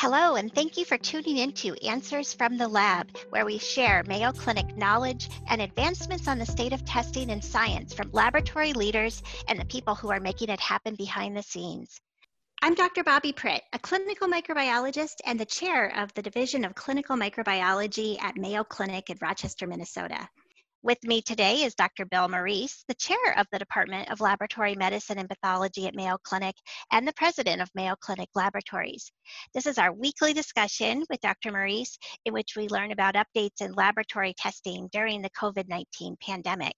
Hello, and thank you for tuning in to Answers from the Lab, where we share Mayo Clinic knowledge and advancements on the state of testing and science from laboratory leaders and the people who are making it happen behind the scenes. I'm Dr. Bobbi Pritt, a clinical microbiologist and the chair of the Division of Clinical Microbiology at Mayo Clinic in Rochester, Minnesota. With me today is Dr. Bill Morice, the chair of the Department of Laboratory Medicine and Pathology at Mayo Clinic and the president of Mayo Clinic Laboratories. This is our weekly discussion with Dr. Morice in which we learn about updates in laboratory testing during the COVID 19 pandemic.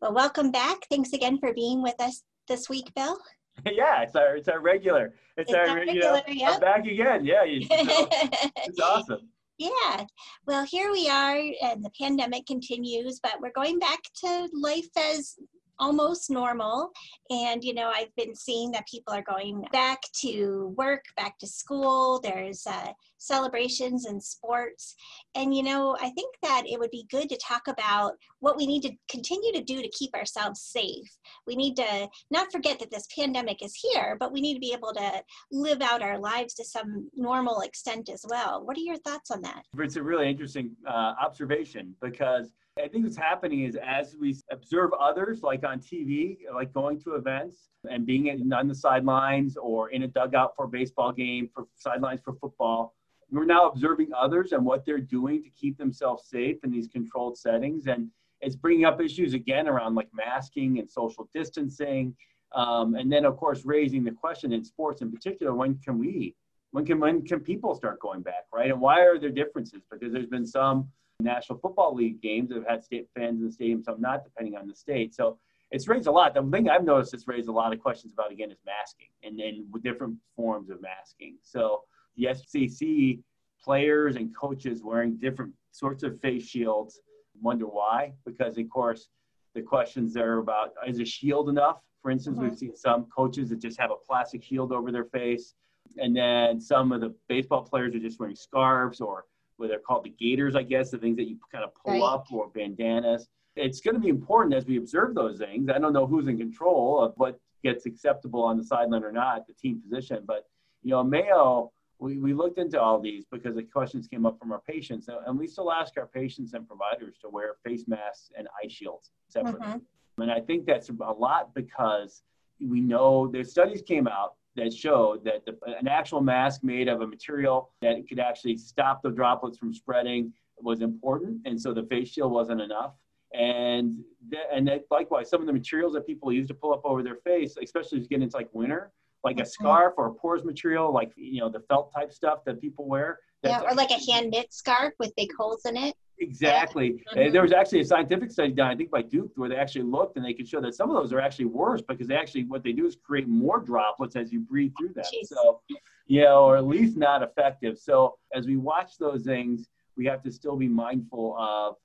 Well, welcome back. Thanks again for being with us this week, Bill. yeah, it's our it's our regular. It's, it's our, our, regular. You know, yep. back again. Yeah, you know, it's awesome. Yeah. Well, here we are, and the pandemic continues, but we're going back to life as almost normal. And, you know, I've been seeing that people are going back to work, back to school. There's uh, celebrations and sports. And, you know, I think that it would be good to talk about what we need to continue to do to keep ourselves safe. We need to not forget that this pandemic is here, but we need to be able to live out our lives to some normal extent as well. What are your thoughts on that? It's a really interesting uh, observation because I think what's happening is as we observe others, like on TV, like going to events and being on the sidelines or in a dugout for a baseball game, for sidelines for football, we're now observing others and what they're doing to keep themselves safe in these controlled settings. And it's bringing up issues again around like masking and social distancing. Um, and then, of course, raising the question in sports in particular when can we, when can, when can people start going back, right? And why are there differences? Because there's been some National Football League games that have had state fans in the stadium, some not, depending on the state. So it's raised a lot. The thing I've noticed it's raised a lot of questions about again is masking and then with different forms of masking. So the SEC players and coaches wearing different sorts of face shields. Wonder why? Because of course the questions there about is a shield enough? For instance, mm-hmm. we've seen some coaches that just have a plastic shield over their face, and then some of the baseball players are just wearing scarves or what they're called the gaiters, I guess, the things that you kind of pull right. up or bandanas. It's going to be important as we observe those things. I don't know who's in control of what gets acceptable on the sideline or not, the team position. But, you know, Mayo, we, we looked into all these because the questions came up from our patients. And we still ask our patients and providers to wear face masks and eye shields separately. Mm-hmm. And I think that's a lot because we know the studies came out that showed that the, an actual mask made of a material that could actually stop the droplets from spreading was important. And so the face shield wasn't enough. And th- and that, likewise, some of the materials that people use to pull up over their face, especially as you get into like winter, like a mm-hmm. scarf or a pores material, like you know the felt type stuff that people wear. Yeah, or like a hand knit scarf with big holes in it. Exactly. Mm-hmm. There was actually a scientific study done, I think by Duke, where they actually looked and they could show that some of those are actually worse because they actually what they do is create more droplets as you breathe through them. Jeez. So, you know, or at least not effective. So as we watch those things, we have to still be mindful of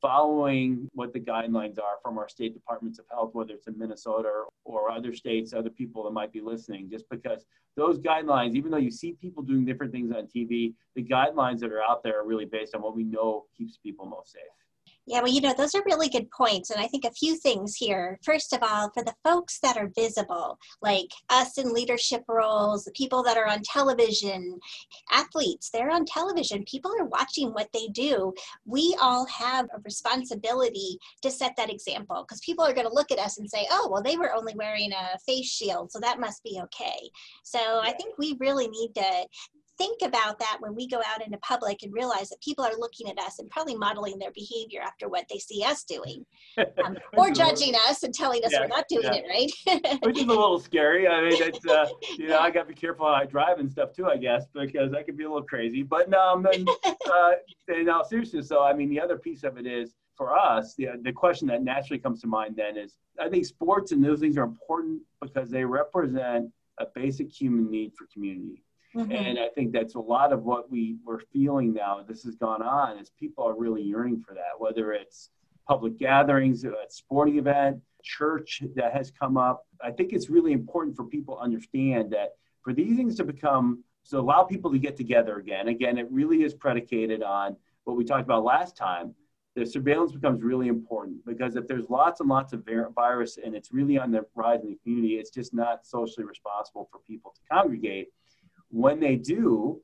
following what the guidelines are from our state departments of health, whether it's in Minnesota or other states, other people that might be listening, just because those guidelines, even though you see people doing different things on TV, the guidelines that are out there are really based on what we know keeps people most safe. Yeah, well, you know, those are really good points. And I think a few things here. First of all, for the folks that are visible, like us in leadership roles, the people that are on television, athletes, they're on television. People are watching what they do. We all have a responsibility to set that example because people are going to look at us and say, oh, well, they were only wearing a face shield, so that must be okay. So I think we really need to think about that when we go out into public and realize that people are looking at us and probably modeling their behavior after what they see us doing um, or judging us and telling us yeah, we're not doing yeah. it right which is a little scary i mean it's uh, you know i got to be careful how i drive and stuff too i guess because i can be a little crazy but no um, and, uh, in all seriousness so i mean the other piece of it is for us, the, the question that naturally comes to mind then is I think sports and those things are important because they represent a basic human need for community. Mm-hmm. And I think that's a lot of what we we're feeling now. This has gone on is people are really yearning for that, whether it's public gatherings, a sporting event, church that has come up. I think it's really important for people to understand that for these things to become to allow people to get together again. Again, it really is predicated on what we talked about last time. The surveillance becomes really important because if there's lots and lots of virus and it's really on the rise in the community, it's just not socially responsible for people to congregate when they do,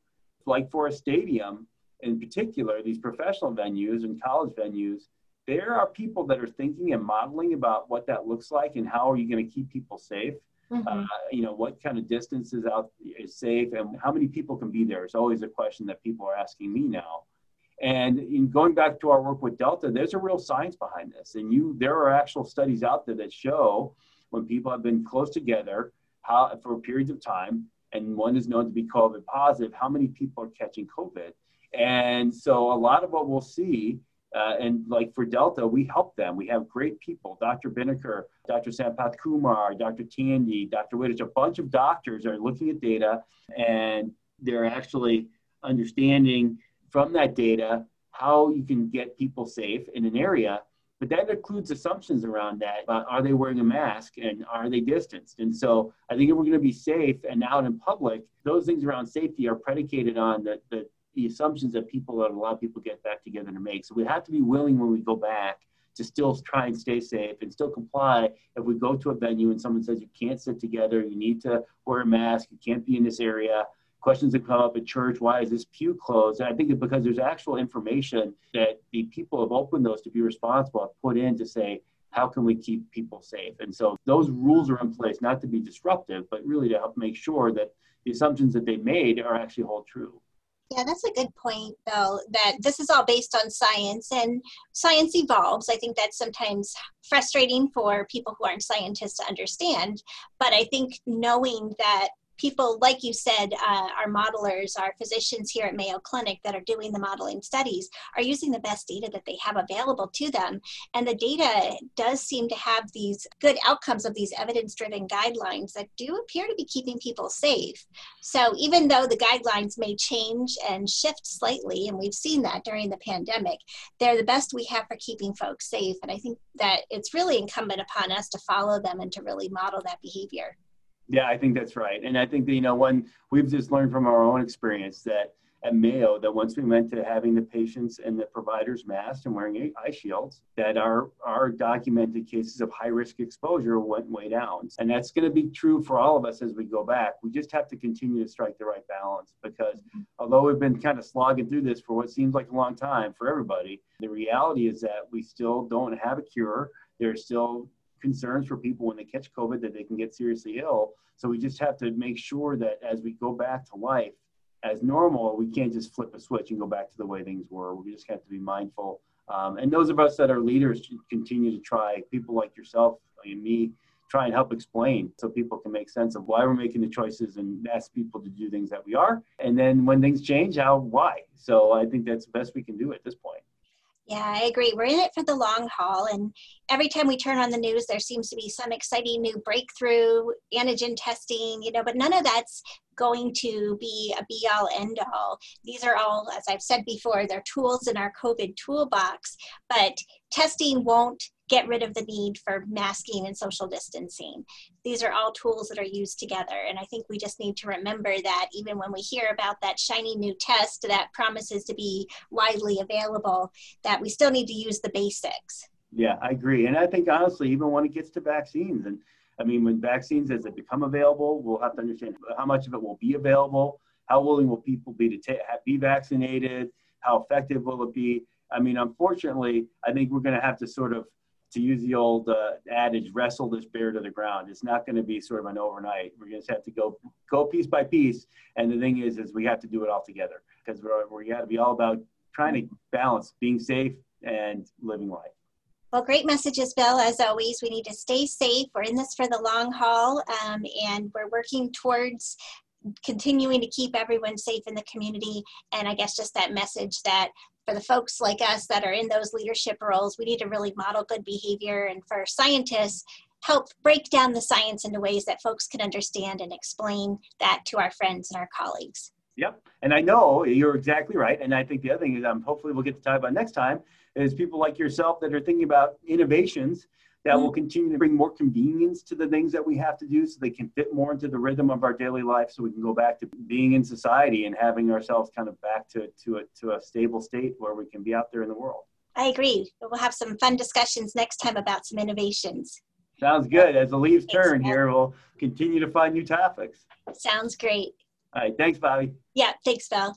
like for a stadium in particular, these professional venues and college venues, there are people that are thinking and modeling about what that looks like and how are you going to keep people safe. Mm-hmm. Uh, you know, what kind of distance is out is safe and how many people can be there is always a question that people are asking me now. And in going back to our work with Delta, there's a real science behind this. And you, there are actual studies out there that show when people have been close together how, for periods of time, and one is known to be COVID positive, how many people are catching COVID. And so a lot of what we'll see uh, and like for Delta, we help them. We have great people, Dr. Binnicker, Dr. Sampathkumar, Dr. Tande, Dr. Wittich, a bunch of doctors are looking at data and they're actually understanding from that data how you can get people safe in an area. But that includes assumptions around that. Are they wearing a mask and are they distanced? And so I think if we're going to be safe and out in public, those things around safety are predicated on the, the the assumptions that people that a lot of people get back together to make. So we have to be willing when we go back to still try and stay safe and still comply. If we go to a venue and someone says you can't sit together, you need to wear a mask, you can't be in this area. Questions that come up at church, why is this pew closed? And I think it's because there's actual information that the people have opened those to be responsible have put in to say, how can we keep people safe? And so those rules are in place not to be disruptive, but really to help make sure that the assumptions that they made are actually hold true. Yeah, that's a good point, though, that this is all based on science and science evolves. I think that's sometimes frustrating for people who aren't scientists to understand. But I think knowing that people, like you said, uh, our modelers, our physicians here at Mayo Clinic that are doing the modeling studies are using the best data that they have available to them. And the data does seem to have these good outcomes of these evidence driven guidelines that do appear to be keeping people safe. So even though the guidelines may change and shift slightly, and we've seen that during the pandemic, they're the best we have for keeping folks safe. And I think that it's really incumbent upon us to follow them and to really model that behavior. Yeah, I think that's right. And I think that, you know, when we've just learned from our own experience that at Mayo, that once we went to having the patients and the providers masked and wearing eye shields, that our, our documented cases of high risk exposure went way down. And that's going to be true for all of us as we go back. We just have to continue to strike the right balance because although we've been kind of slogging through this for what seems like a long time for everybody, the reality is that we still don't have a cure. There's still concerns for people when they catch COVID that they can get seriously ill. So we just have to make sure that as we go back to life as normal, we can't just flip a switch and go back to the way things were. We just have to be mindful. Um, and those of us that are leaders should continue to try, people like yourself and me, try and help explain so people can make sense of why we're making the choices and ask people to do things that we are. And then when things change, how, why. So I think that's the best we can do at this point. Yeah, I agree. We're in it for the long haul. And every time we turn on the news, there seems to be some exciting new breakthrough, antigen testing, you know, but none of that's going to be a be all end all. These are all, as I've said before, they're tools in our COVID toolbox, but testing won't get rid of the need for masking and social distancing. These are all tools that are used together. And I think we just need to remember that even when we hear about that shiny new test that promises to be widely available, that we still need to use the basics. Yeah, I agree. And I think honestly, even when it gets to vaccines, and I mean, when vaccines, as they become available, we'll have to understand how much of it will be available, how willing will people be to ta- be vaccinated, how effective will it be. I mean, unfortunately, I think we're going to have to sort of to use the old uh, adage, wrestle this bear to the ground. It's not going to be sort of an overnight. We're going to have to go go piece by piece. And the thing is, is we have to do it all together because we're we got to be all about trying to balance being safe and living life. Well, great messages, Bill. As always, we need to stay safe. We're in this for the long haul, um, and we're working towards continuing to keep everyone safe in the community. And I guess just that message that for the folks like us that are in those leadership roles, we need to really model good behavior. And for scientists, help break down the science into ways that folks can understand and explain that to our friends and our colleagues. Yep. And I know you're exactly right. And I think the other thing is, um, hopefully, we'll get to talk about next time is people like yourself that are thinking about innovations that mm-hmm. will continue to bring more convenience to the things that we have to do so they can fit more into the rhythm of our daily life so we can go back to being in society and having ourselves kind of back to, to, a, to a stable state where we can be out there in the world. I agree. We'll have some fun discussions next time about some innovations. Sounds good. As the leaves turn here, we'll continue to find new topics. Sounds great. All right. Thanks, Bobbi. Yeah. Thanks, Val.